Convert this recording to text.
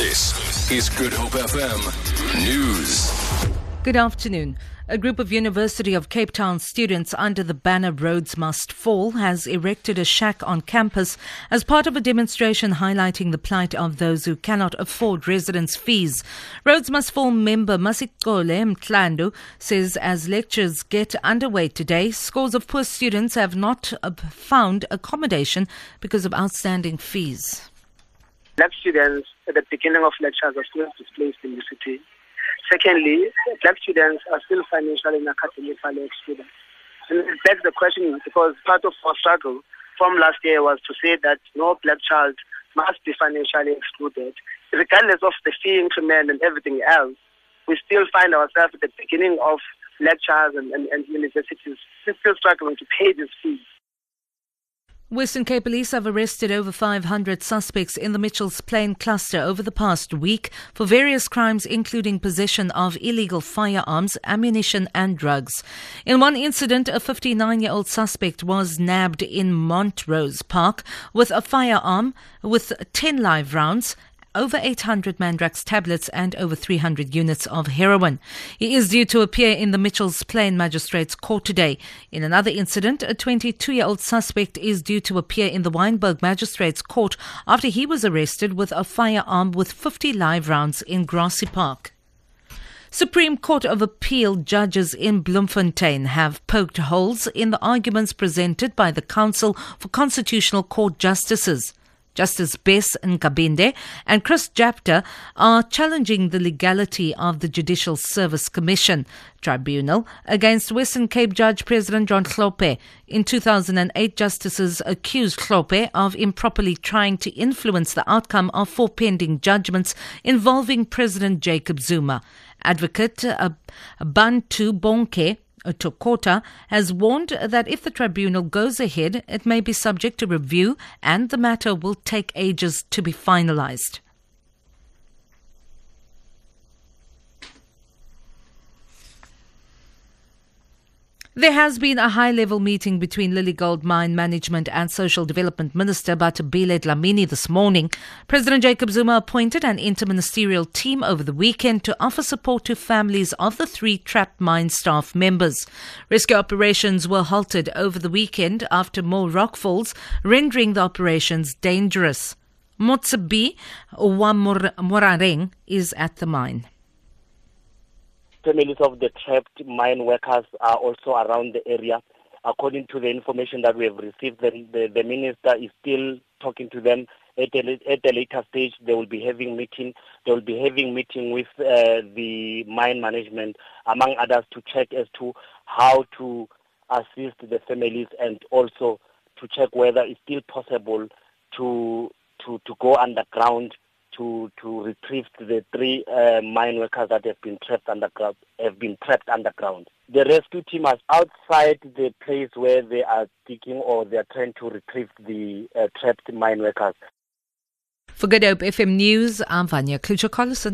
This is Good Hope FM News. Good afternoon. A group of University of Cape Town students under the banner Rhodes Must Fall has erected a shack on campus as part of a demonstration highlighting the plight of those who cannot afford residence fees. Rhodes Must Fall member Masixole Mlandu says as lectures get underway today, scores of poor students have not found accommodation because of outstanding fees. Black students at the beginning of lectures are still displaced in the city. Secondly, black students are still financially and academically excluded. And begs the question because part of our struggle from last year was to say that no black child must be financially excluded. Regardless of the fee increment and everything else, we still find ourselves at the beginning of lectures and, and, and universities still struggling to pay these fees. Western Cape Police have arrested over 500 suspects in the Mitchells Plain cluster over the past week for various crimes, including possession of illegal firearms, ammunition, and drugs. In one incident, a 59 year old suspect was nabbed in Montrose Park with a firearm with 10 live rounds over 800 Mandrax tablets and over 300 units of heroin. He is due to appear in the Mitchells Plain Magistrates Court today. In another incident, a 22 year old suspect is due to appear in the Wynberg Magistrates Court after he was arrested with a firearm with 50 live rounds in Grassy Park. Supreme Court of Appeal judges in Bloemfontein have poked holes in the arguments presented by the Counsel for Constitutional Court Justices. Justice Bess Nkabinde and Chris Jafta are challenging the legality of the Judicial Service Commission tribunal against Western Cape Judge President John Hlophe. In 2008, justices accused Hlophe of improperly trying to influence the outcome of four pending judgments involving President Jacob Zuma. Advocate uh, Bantubonke Tokota has warned that if the tribunal goes ahead, it may be subject to review and the matter will take ages to be finalized. There has been a high level meeting between Lily Gold Mine Management and Social Development Minister Bathabile Dlamini this morning. President Jacob Zuma appointed an interministerial team over the weekend to offer support to families of the three trapped mine staff members. Rescue operations were halted over the weekend after more rockfalls, rendering the operations dangerous. Motsabi Wamorareng is at the mine families of the trapped mine workers are also around the area. According to the information that we have received, the, the, the minister is still talking to them. At a, at a later stage, they will be having meeting. They will be having meeting with uh, the mine management, among others, to check as to how to assist the families and also to check whether it's still possible to to to go underground to to retrieve the three uh, mine workers that have been trapped underground have been trapped underground. The rescue team is outside the place where they are digging or they are trying to retrieve the uh, trapped mine workers. For Good Hope FM News, I'm Vanya Klucher-Collison.